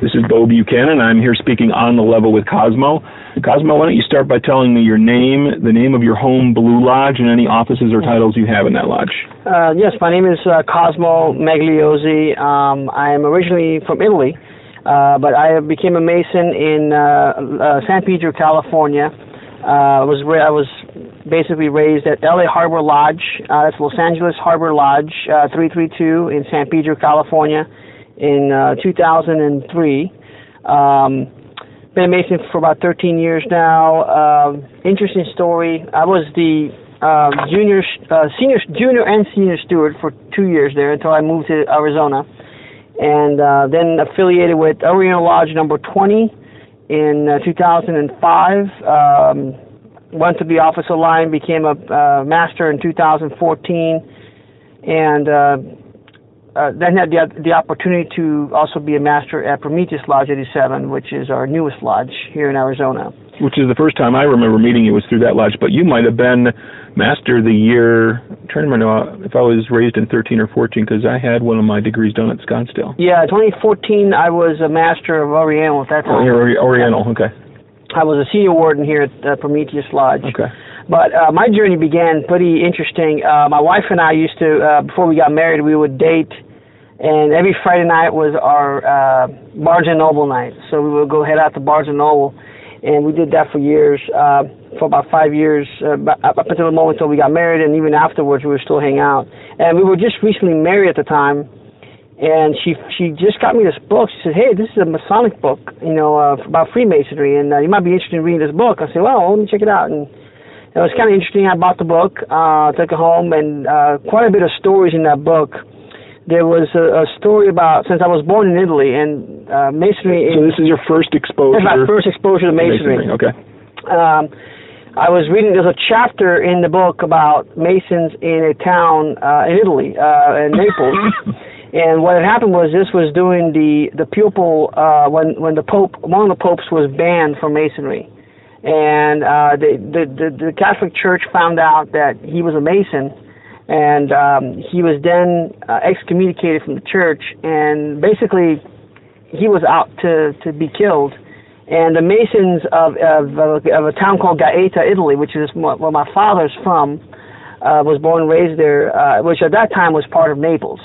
This is Bo Buchanan. I'm here speaking on the level with Cosmo. Cosmo, why don't you start by telling me your name, the name of your home Blue Lodge, and any offices or titles you have in that lodge? Uh, yes, my name is uh, Cosmo Magliozzi. Um, I am originally from Italy, uh, but I became a Mason in uh, uh, San Pedro, California. Uh, I was ra- I was basically raised at LA Harbor Lodge. Uh, that's Los Angeles Harbor Lodge, uh, 332 in San Pedro, California in uh, 2003. Um, been a Mason for about 13 years now. Um, interesting story. I was the um, junior, uh, senior, junior and senior steward for two years there until I moved to Arizona, and uh, then affiliated with Oriental Lodge Number 20 in uh, 2005. Um, went to the officer line, became a uh, master in 2014, and uh, uh, then had the, the opportunity to also be a master at Prometheus Lodge 87, which is our newest lodge here in Arizona. Which is the first time I remember meeting you was through that lodge, but you might have been master of the year. I'm trying to remember if I was raised in 13 or 14 because I had one of my degrees done at Scottsdale. Yeah, 2014 I was a master of Oriental at that time. Oh, Oriental, okay. I was a senior warden here at uh, Prometheus Lodge. Okay. But uh, my journey began pretty interesting. Uh, my wife and I used to, uh, before we got married, we would date, and every Friday night was our uh, Barnes and Noble night. So we would go head out to Barnes and Noble, and we did that for years, uh, for about five years, uh, up until the moment until we got married, and even afterwards we would still hang out. And we were just recently married at the time, and she she just got me this book. She said, "Hey, this is a Masonic book, you know, uh, about Freemasonry, and uh, you might be interested in reading this book." I said, "Well, let me check it out." And it was kind of interesting. I bought the book, uh, took it home, and uh, quite a bit of stories in that book. There was a, a story about since I was born in Italy and uh, masonry. So this is your first exposure. This is my first exposure to masonry. masonry. Okay. Um, I was reading. There's a chapter in the book about masons in a town uh, in Italy, uh, in Naples. and what had happened was this was during the the papal uh, when when the pope one of the popes was banned from masonry and uh, the, the, the the Catholic Church found out that he was a Mason, and um, he was then uh, excommunicated from the church, and basically he was out to to be killed. And the Masons of of, of a town called Gaeta, Italy, which is where my father's from, uh, was born and raised there, uh, which at that time was part of Naples.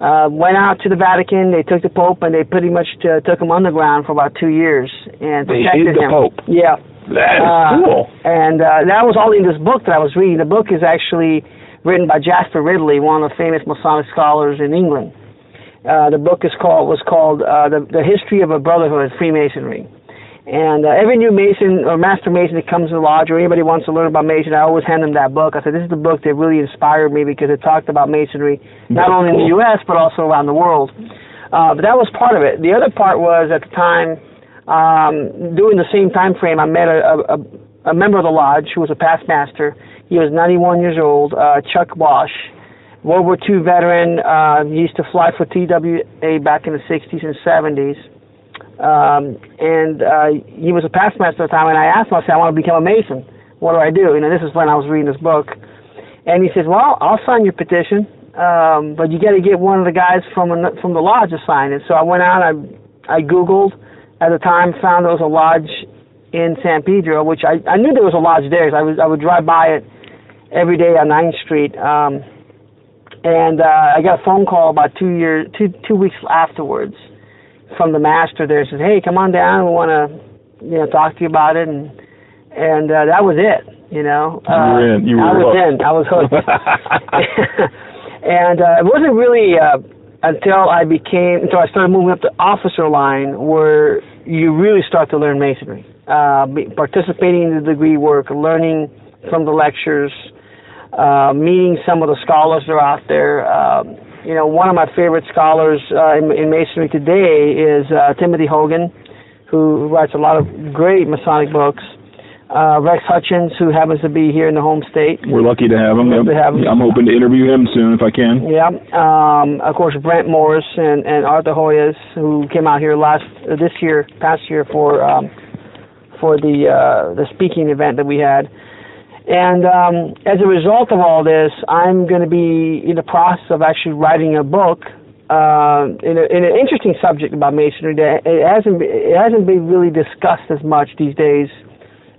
Uh, went out to the Vatican. They took the Pope and they pretty much uh, took him underground for about two years and They protected hid the him. Pope. Yeah. That is Uh, cool. And uh, that was all in this book that I was reading. The book is actually written by Jasper Ridley, one of the famous Masonic scholars in England. Uh, the book is called was called uh, the, the History of a Brotherhood, Freemasonry. And uh, every new Mason or Master Mason that comes to the lodge or anybody wants to learn about Mason, I always hand them that book. I said, this is the book that really inspired me because it talked about Masonry not only in the. U.S. but also around the world. Uh, but that was part of it. The other part was at the time, um, during the same time frame, I met a, a member of the lodge who was a past master. He was 91 years old, uh, Chuck Bosch, World War II veteran. Uh, he used to fly for TWA back in the 60s and 70s. Um, and uh, he was a past master at the time, and I asked him, I said, I want to become a Mason. What do I do? You know, this is when I was reading this book. And he says, Well, I'll sign your petition, um, but you got to get one of the guys from an, from the lodge to sign it. So I went out, I I Googled at the time, found there was a lodge in San Pedro, which I, I knew there was a lodge there. 'cause I was I would drive by it every day on 9th Street. Um, and uh, I got a phone call about two years, two two weeks afterwards from the master there. Says, "Hey, come on down. We want to, you know, talk to you about it." And and uh, that was it. You know, You were uh, in. You I was hooked. in. I was hooked. and uh, it wasn't really uh, until I became until I started moving up the officer line where you really start to learn masonry, uh, participating in the degree work, learning from the lectures, uh, meeting some of the scholars that are out there. Um, you know, one of my favorite scholars uh, in, in masonry today is uh, Timothy Hogan, who writes a lot of great Masonic books. Uh, Rex Hutchens, who happens to be here in the home state. We're lucky to have him. To have him. I'm hoping to interview him soon if I can. Yeah. Um, of course, Brent Morris and, and Arthur Hoyos, who came out here last uh, this year, past year for um, for the uh, the speaking event that we had. And um, as a result of all this, I'm going to be in the process of actually writing a book uh, in, a, in an interesting subject about masonry that it hasn't it hasn't been really discussed as much these days.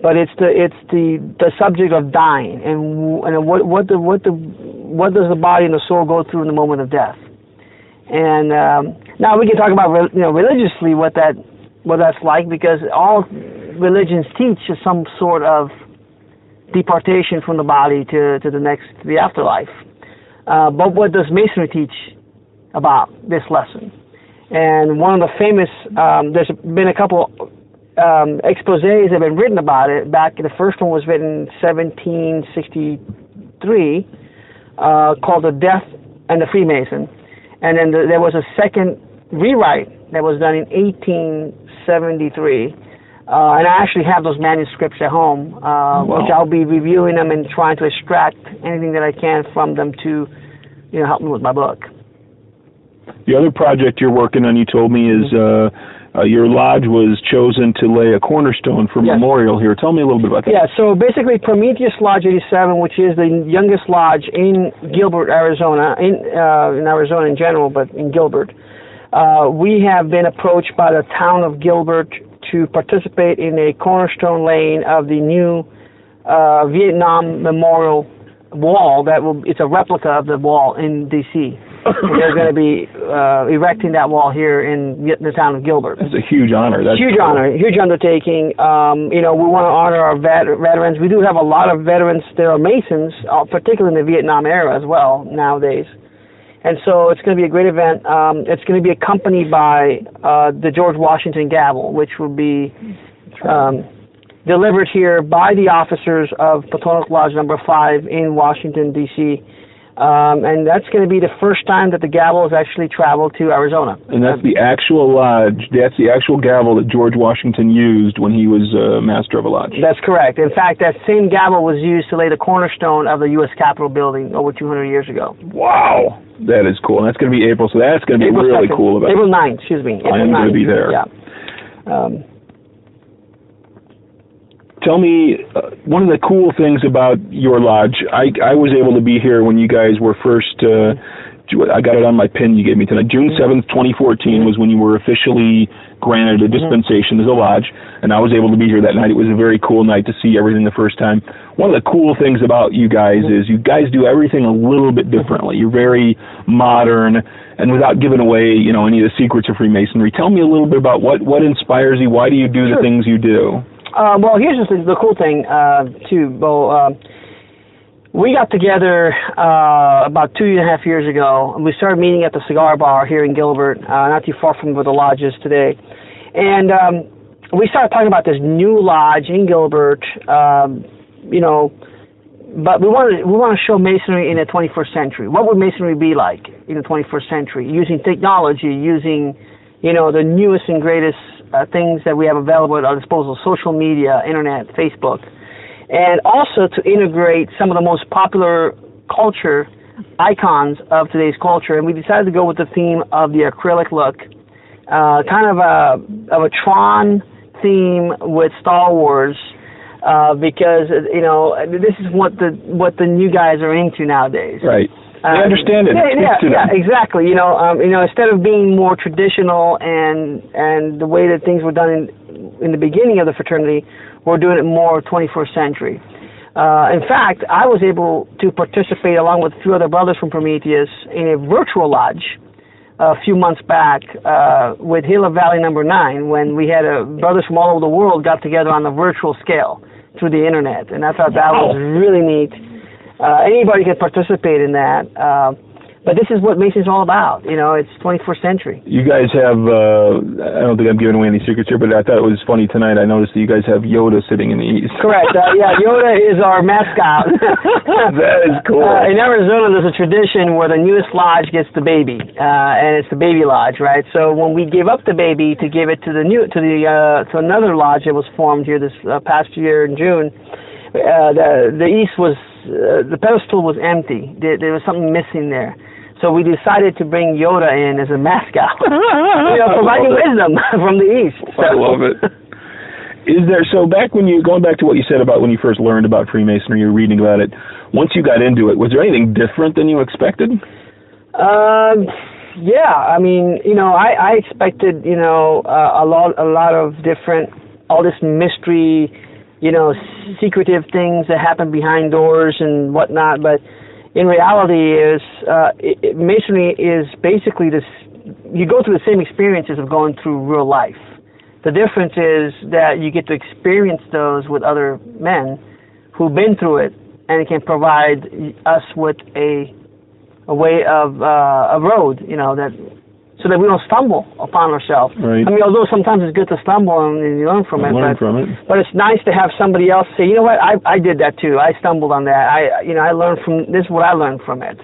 But it's the it's the the subject of dying and and what what the what the what does the body and the soul go through in the moment of death. And um, now we can talk about you know religiously what that what that's like because all religions teach is some sort of deportation from the body to, to the next to the afterlife. Uh, but what does Masonry teach about this lesson? And one of the famous, um, there's been a couple um, exposés that have been written about it. Back, the first one was written in 1763, uh, called "The Death and the Freemason," and then the, there was a second rewrite that was done in 1873 uh, and I actually have those manuscripts at home, uh, wow. which I'll be reviewing them and trying to extract anything that I can from them to, you know, help me with my book. The other project you're working on, you told me, is uh, uh, your lodge was chosen to lay a cornerstone for yes. memorial here. Tell me a little bit about that. Yeah, so basically, Prometheus Lodge 87, which is the youngest lodge in Gilbert, Arizona, in uh, in Arizona in general, but in Gilbert. Uh, we have been approached by the town of Gilbert to participate in a cornerstone laying of the new uh, Vietnam Memorial Wall. That will it's a replica of the wall in D.C. They're going to be uh, erecting that wall here in the town of Gilbert. That's a huge honor. That's huge cool. honor, huge undertaking. Um, you know, we want to honor our vet- veterans. We do have a lot of veterans that are Masons, uh, particularly in the Vietnam era as well nowadays. And so it's going to be a great event. Um, it's going to be accompanied by uh, the George Washington gavel, which will be um, delivered here by the officers of Potomac Lodge Number Five in Washington D.C. Um, and that's going to be the first time that the gavel has actually traveled to Arizona. And that's the actual lodge. That's the actual gavel that George Washington used when he was uh, master of a lodge. That's correct. In fact, that same gavel was used to lay the cornerstone of the U.S. Capitol building over 200 years ago. Wow, that is cool. And that's going to be April, so that's going to be April really 2nd. cool. About April 9th, excuse me. April I am going to be there. Yeah. Um, tell me uh, one of the cool things about your lodge. I I was able to be here when you guys were first. Uh, I got it on my pin you gave me tonight. June seventh, twenty fourteen, was when you were officially granted a dispensation as a lodge, and I was able to be here that night. It was a very cool night to see everything the first time. One of the cool things about you guys is you guys do everything a little bit differently. You're very modern, and without giving away, you know, any of the secrets of Freemasonry, tell me a little bit about what what inspires you. Why do you do the things you do? Uh, well, here's just the, cool thing, uh, too, Bo. Uh, we got together uh, about two and a half years ago, and we started meeting at the cigar bar here in Gilbert, uh, not too far from where the lodge is today. And um, we started talking about this new lodge in Gilbert, um, you know, but we wanted we want to show masonry in the 21st century. What would masonry be like in the 21st century, using technology, using you know the newest and greatest uh, things that we have available at our disposal, social media, internet, Facebook, and also to integrate some of the most popular culture icons of today's culture. And we decided to go with the theme of the acrylic look, uh, kind of a of a Tron theme with Star Wars. Uh, because you know this is what the what the new guys are into nowadays. Right. I uh, understand it. Yeah, yeah, yeah, exactly. You know, um, you know, instead of being more traditional and and the way that things were done in in the beginning of the fraternity, we're doing it more 21st century. Uh, in fact, I was able to participate along with a few other brothers from Prometheus in a virtual lodge a few months back uh, with Gila Valley Number Nine when we had uh, brothers from all over the world got together on a virtual scale through the internet, and I thought that was really neat uh, anybody can participate in that. Uh, but this is what Mason's all about. You know, it's 21st century. You guys have, uh, I don't think I'm giving away any secrets here, but I thought it was funny tonight. I noticed that you guys have Yoda sitting in the east. Correct. Uh, yeah, Yoda is our mascot. that is cool. Uh, in Arizona, there's a tradition where the newest lodge gets the baby, uh, and it's the baby lodge, right? So when we give up the baby to give it to the new, to the, uh, to another lodge that was formed here this uh, past year in June, uh, the the east was uh, the pedestal was empty. There, there was something missing there. So we decided to bring Yoda in as a mascot, you know, providing wisdom from the East. So. I love it. Is there so back when you going back to what you said about when you first learned about Freemasonry, you were reading about it. Once you got into it, was there anything different than you expected? Um, yeah, I mean, you know, I, I expected, you know, uh, a lot, a lot of different, all this mystery, you know, secretive things that happen behind doors and whatnot. But in reality, is uh, it, masonry is basically this. You go through the same experiences of going through real life. The difference is that you get to experience those with other men who've been through it and it can provide us with a a way of uh, a road, you know, that so that we don't stumble upon ourselves. Right. I mean, although sometimes it's good to stumble and, you learn from it, learn but, from it. but it's nice to have somebody else say, you know what, I I did that too. I stumbled on that. I you know I learned from this is what I learned from it.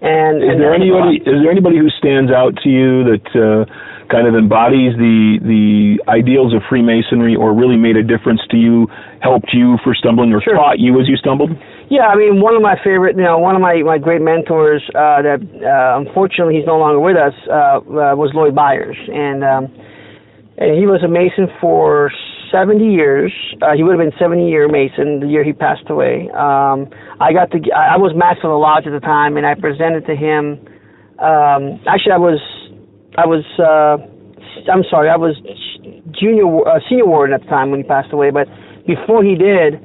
And Is and there anybody? Is there anybody who stands out to you that uh, kind of embodies the the ideals of Freemasonry, or really made a difference to you, helped you for stumbling, or Sure. taught you as you stumbled? Yeah, I mean, one of my favorite, you know, one of my my great mentors uh, that uh, unfortunately he's no longer with us uh, uh, was Lloyd Byers, and um, and he was a Mason for 70 years. Uh, he would have been 70 year Mason the year he passed away. Um, I got to, I I was master of the lodge at the time, and I presented to him. Um, actually, I was, I was, uh, I'm sorry, I was junior, uh, senior warden at the time when he passed away. But before he did,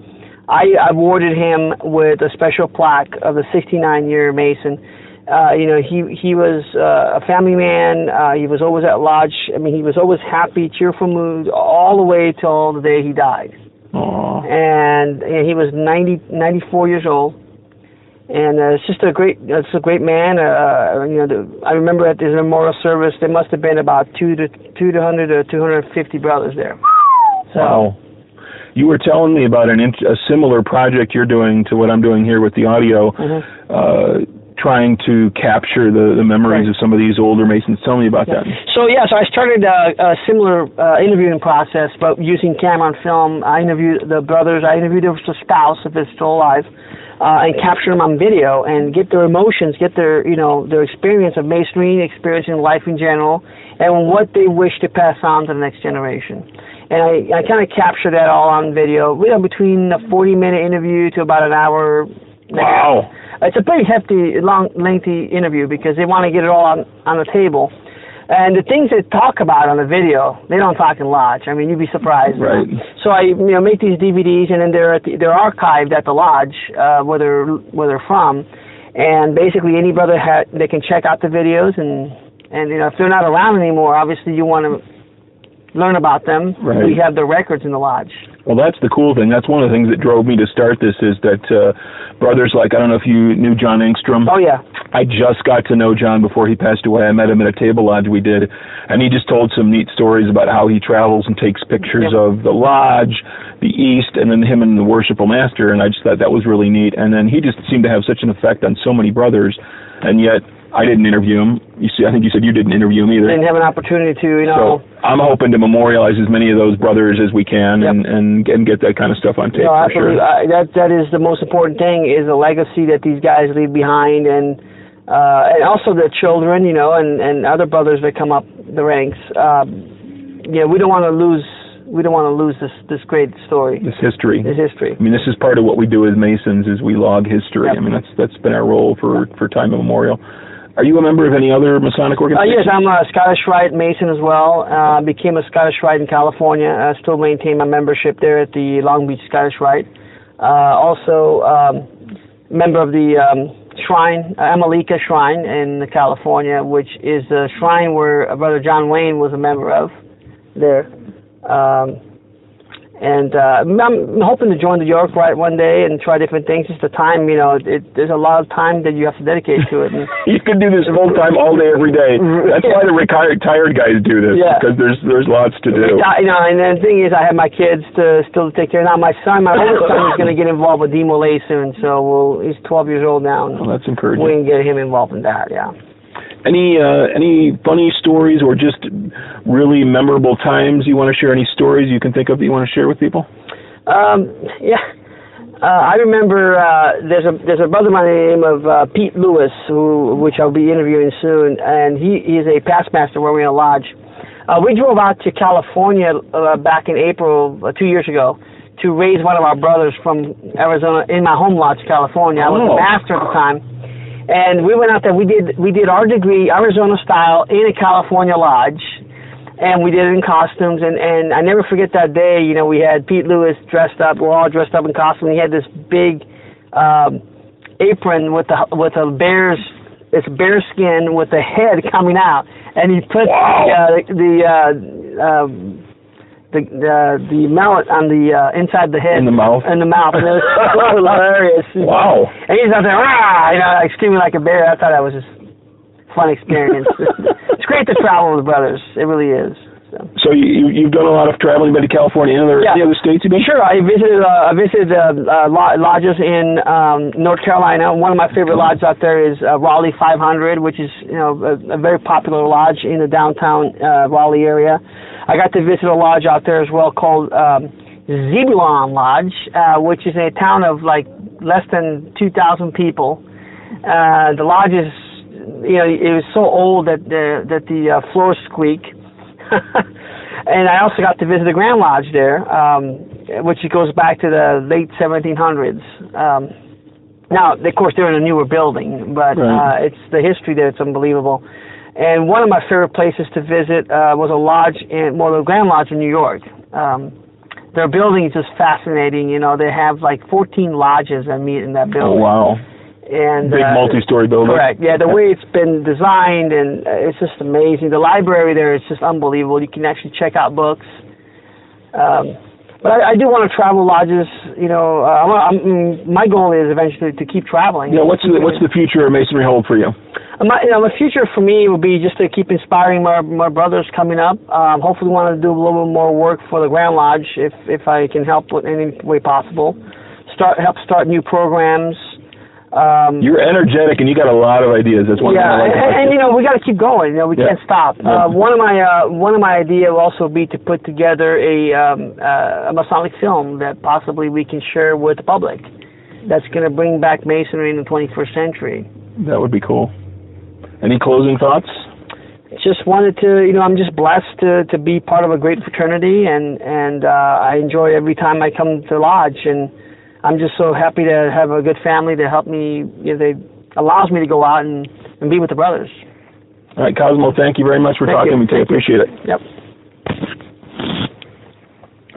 I awarded him with a special plaque of the 69 year Mason. Uh, you know, he he was uh, a family man. Uh, he was always at lodge. I mean, he was always happy, cheerful mood all the way till the day he died. Aw. And, and he was 90, 94 years old. And uh, it's just a great, it's a great man. Uh, you know, the, I remember at his memorial service, there must have been about two to two to hundred to two hundred fifty brothers there. So, Wow. You were telling me about an a similar project you're doing to what I'm doing here with the audio, Mhm. uh, trying to capture the, the memories Right. of some of these older Masons. Tell me about that. So yeah, so I started uh, a similar uh, interviewing process, but using camera and film. I interviewed the brothers. I interviewed the spouse if it's still alive, uh, and capture them on video and get their emotions, get their you know their experience of masonry, experience in life in general, and what they wish to pass on to the next generation. And I, I kind of capture that all on video. You know, between a 40 minute interview to about an hour. a. Wow. It's a pretty hefty, long, lengthy interview because they want to get it all on on the table. And the things they talk about on the video, they don't talk in lodge. I mean, you'd be surprised. Right. So I, you know, make these DVDs, and then they're at the, they're archived at the lodge uh, where they're where they're from. And basically, any brother ha- they can check out the videos, and and you know, if they're not around anymore, obviously you want to learn about them. Right. We have the records in the lodge. Well, that's the cool thing. That's one of the things that drove me to start this is that uh, brothers like I don't know if you knew John Engstrom. Oh yeah. I just got to know John before he passed away. I met him at a table lodge we did, and he just told some neat stories about how he travels and takes pictures Yep. of the lodge, the East, and then him and the worshipful master. And I just thought that was really neat. And then he just seemed to have such an effect on so many brothers, and yet I didn't interview him. You see, I think you said you didn't interview him either. Didn't have an opportunity to, you know. So I'm hoping to memorialize as many of those brothers as we can, and, and and get that kind of stuff on tape No, for sure. I, that that is the most important thing is the legacy that these guys leave behind, and uh, and also the children, you know, and and other brothers that come up the ranks. Um, know, we don't want to lose. We don't want to lose this this great story, This history. this history. I mean, this is part of what we do as Masons is we log history. Yep. I mean, that's that's been our role for for time immemorial. Are you a member of any other Masonic Uh, organizations? yes, I'm a Scottish Rite Mason as well. Uh, became a Scottish Rite in California. I still maintain my membership there at the Long Beach Scottish Rite. Uh, also, um, member of the um, Shrine, uh, Al Malaikah Shrine in California, which is the shrine where uh, Brother John Wayne was a member of there. Um, and uh, I'm hoping to join the York Rite one day and try different things. Just the time, you know, it, there's a lot of time that you have to dedicate to it. And, you could do this full time, all day, every day. That's why the retired tired guys do this Yeah. because there's there's lots to do. I- you know, and the thing is, I have my kids to still take care of. Now, my son, my oldest son, is going to get involved with DeMolay soon. So we'll, he's 12 years old now, and Well, that's encouraging. we can get him involved in that. Yeah. Any uh, any funny stories or just really memorable times you want to share? Any stories you can think of that you want to share with people? Um, yeah. Uh, I remember uh, there's a there's a brother by the name of uh, Pete Lewis, who which I'll be interviewing soon, and he is a past master where we're in a lodge. Uh, we drove out to California uh, back in April uh, two years ago to raise one of our brothers from Arizona in my home lodge, California. I was Oh. a master at the time, and we went out there. We did we did our degree Arizona style in a California lodge, and we did it in costumes. And and I never forget that day. You know, we had Pete Lewis dressed up. We're all dressed up in costume. He had this big um, apron with the with a bear's it's bear skin with the head coming out, and he put wow. the uh, the uh, um, the uh, the mallet on the uh, inside the head in the mouth in the mouth. And it was hilarious. Wow! And he's out there, ah, you know, like screaming like a bear. I thought that was just fun experience. it's great to travel with brothers. It really is. So, so you, you've done a lot of traveling. Been to California and other, yeah. the other states you've been? Sure. I visited uh, I visited uh, uh, lodges in um, North Carolina. One of my favorite lodges out there is uh, Raleigh 500, which is you know a, a very popular lodge in the downtown uh, Raleigh area. I got to visit a lodge out there as well called um, Zebulon Lodge, uh, which is a town of like less than 2,000 people. Uh, the lodge is, you know, it was so old that the that the uh, floors squeak. and I also got to visit the Grand Lodge there, um, which goes back to the late 1700s. Um, now, of course, they're in a newer building, but right. uh, it's the history there. It's unbelievable. And one of my favorite places to visit uh, was a lodge in, well, the Grand Lodge in New York. Um, their building is just fascinating. You know, they have like 14 lodges that meet in that building. Oh wow! and big uh, multi-story building. Correct. Yeah, the way it's been designed and uh, it's just amazing. The library there is just unbelievable. You can actually check out books. Um, but I, I do want to travel lodges. You know, uh, I'm, I'm, my goal is eventually to keep traveling. Yeah. What's the What's the future of masonry hold for you? My, you know, the future for me will be just to keep inspiring my my brothers coming up. Um, hopefully, want to do a little bit more work for the Grand Lodge if if I can help in any way possible. Start help start new programs. Um, You're energetic and you got a lot of ideas. That's one yeah, thing I like and, and you. you know we got to keep going. You know we Yeah. can't stop. Yeah. Uh, one of my uh, one of my idea will also be to put together a um, uh, a Masonic film that possibly we can share with the public. That's going to bring back masonry in the 21st century. That would be cool. Any closing thoughts? Just wanted to, you know, I'm just blessed to to be part of a great fraternity, and and uh, I enjoy every time I come to lodge, and I'm just so happy to have a good family to help me. You know, they allows me to go out and and be with the brothers. All right, Cosmo. Thank you very much for Thank talking you. today. Thank you. Appreciate it. Yep.